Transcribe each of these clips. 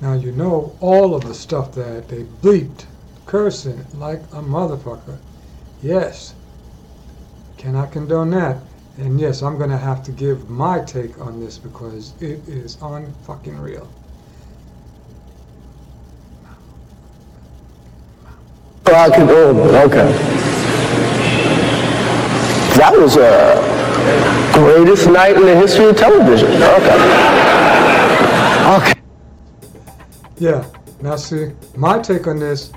Now you know all of the stuff that they bleeped, cursing like a motherfucker. Yes. Cannot condone that. And yes, I'm gonna have to give my take on this because it is unfucking real. I could, oh, okay. That was a greatest night in the history of television. Okay. Okay. Yeah. Now see, my take on this,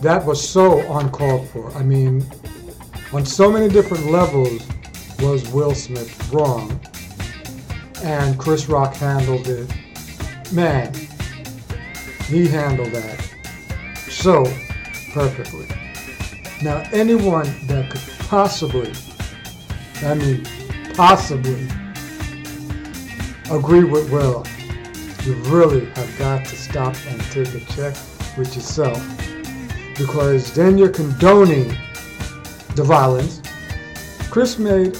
that was so uncalled for. I mean, on so many different levels was Will Smith wrong. And Chris Rock handled it. Man, he handled that so perfectly. Now, anyone that could possibly, I mean, possibly agree with Will, you really have got to stop and take a check with yourself because then you're condoning the violence. Chris made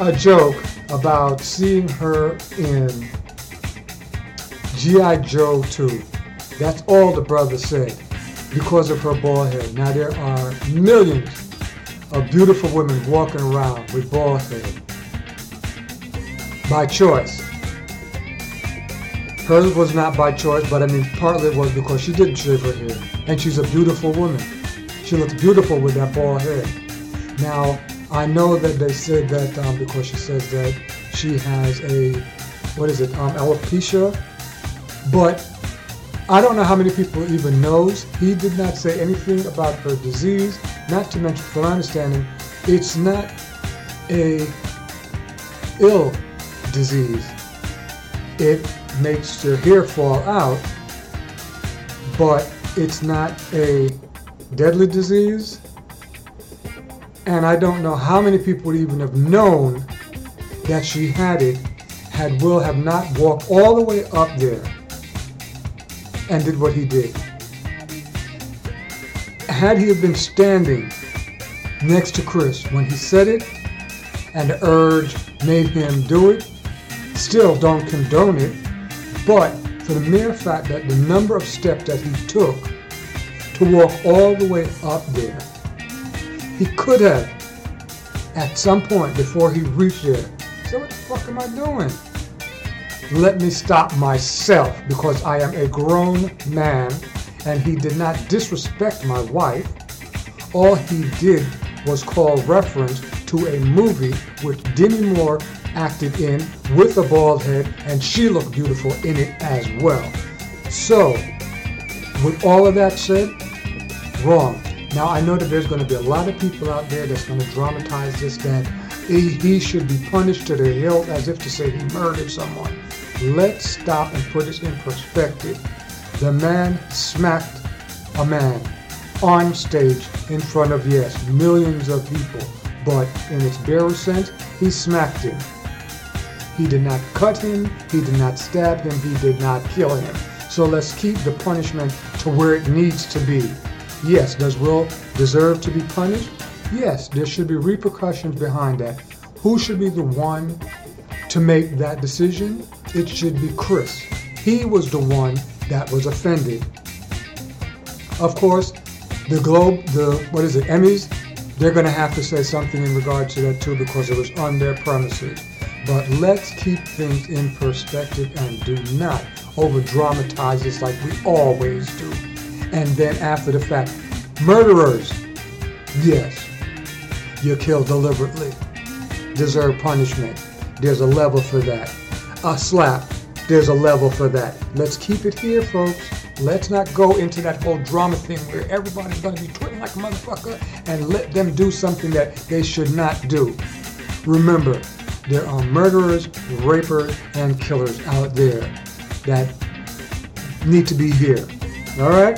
a joke about seeing her in G.I. Joe 2. That's all the brother said because of her bald head. Now there are millions of beautiful women walking around with bald head by choice. Hers was not by choice, but I mean partly it was because she didn't shave her hair. And she's a beautiful woman. She looks beautiful with that bald head. Now, I know that they said that um, because she says that she has a, what is it, um, alopecia, but I don't know how many people even knows. He did not say anything about her disease. Not to mention, from my understanding, it's not a ill disease. It makes your hair fall out, but it's not a deadly disease. And I don't know how many people even have known that she had it had Will have not walked all the way up there and did what he did. Had he been standing next to Chris when he said it and the urge made him do it, still don't condone it, but for the mere fact that the number of steps that he took to walk all the way up there, he could have, at some point before he reached there, said, what the fuck am I doing? let me stop myself because I am a grown man and he did not disrespect my wife. All he did was call reference to a movie which Demi Moore acted in with a bald head and she looked beautiful in it as well. So, with all of that said, wrong. Now I know that there's going to be a lot of people out there that's going to dramatize this that he, should be punished to the hilt as if to say he murdered someone. Let's stop and put this in perspective. The man smacked a man on stage in front of, yes, millions of people. But in its bare sense, he smacked him. He did not cut him, he did not stab him, he did not kill him. So let's keep the punishment to where it needs to be. Yes, does Will deserve to be punished? Yes, there should be repercussions behind that. Who should be the one to make that decision? It should be Chris. He was the one that was offended. Of course, the Globe, the what is it, Emmys, they're going to have to say something in regard to that too because it was on their premises. But let's keep things in perspective and do not over dramatize this like we always do. And then after the fact, murderers, yes, you kill deliberately, deserve punishment. There's a level for that. A slap, there's a level for that. Let's keep it here, folks. Let's not go into that whole drama thing where everybody's to be twitting like a motherfucker and let them do something that they should not do. Remember, there are murderers, rapers, and killers out there that need to be here. All right?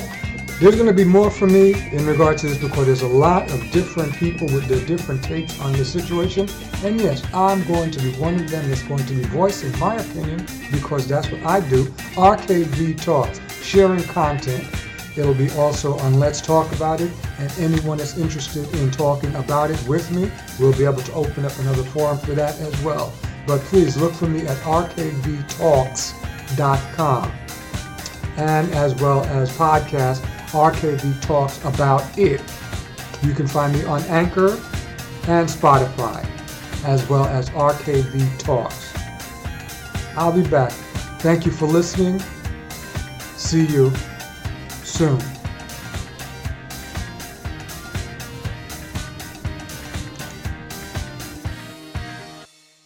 There's going to be more from me in regard to this because there's a lot of different people with their different takes on this situation. And yes, I'm going to be one of them that's going to be voicing my opinion because that's what I do. RKV Talks, sharing content. It'll be also on Let's Talk About It, and anyone that's interested in talking about it with me, we'll be able to open up another forum for that as well. But please look for me at rkvtalks.com. and as well as podcast, RKV Talks About It. You can find me on Anchor and Spotify, as well as RKV Talks. I'll be back. Thank you for listening. See you soon.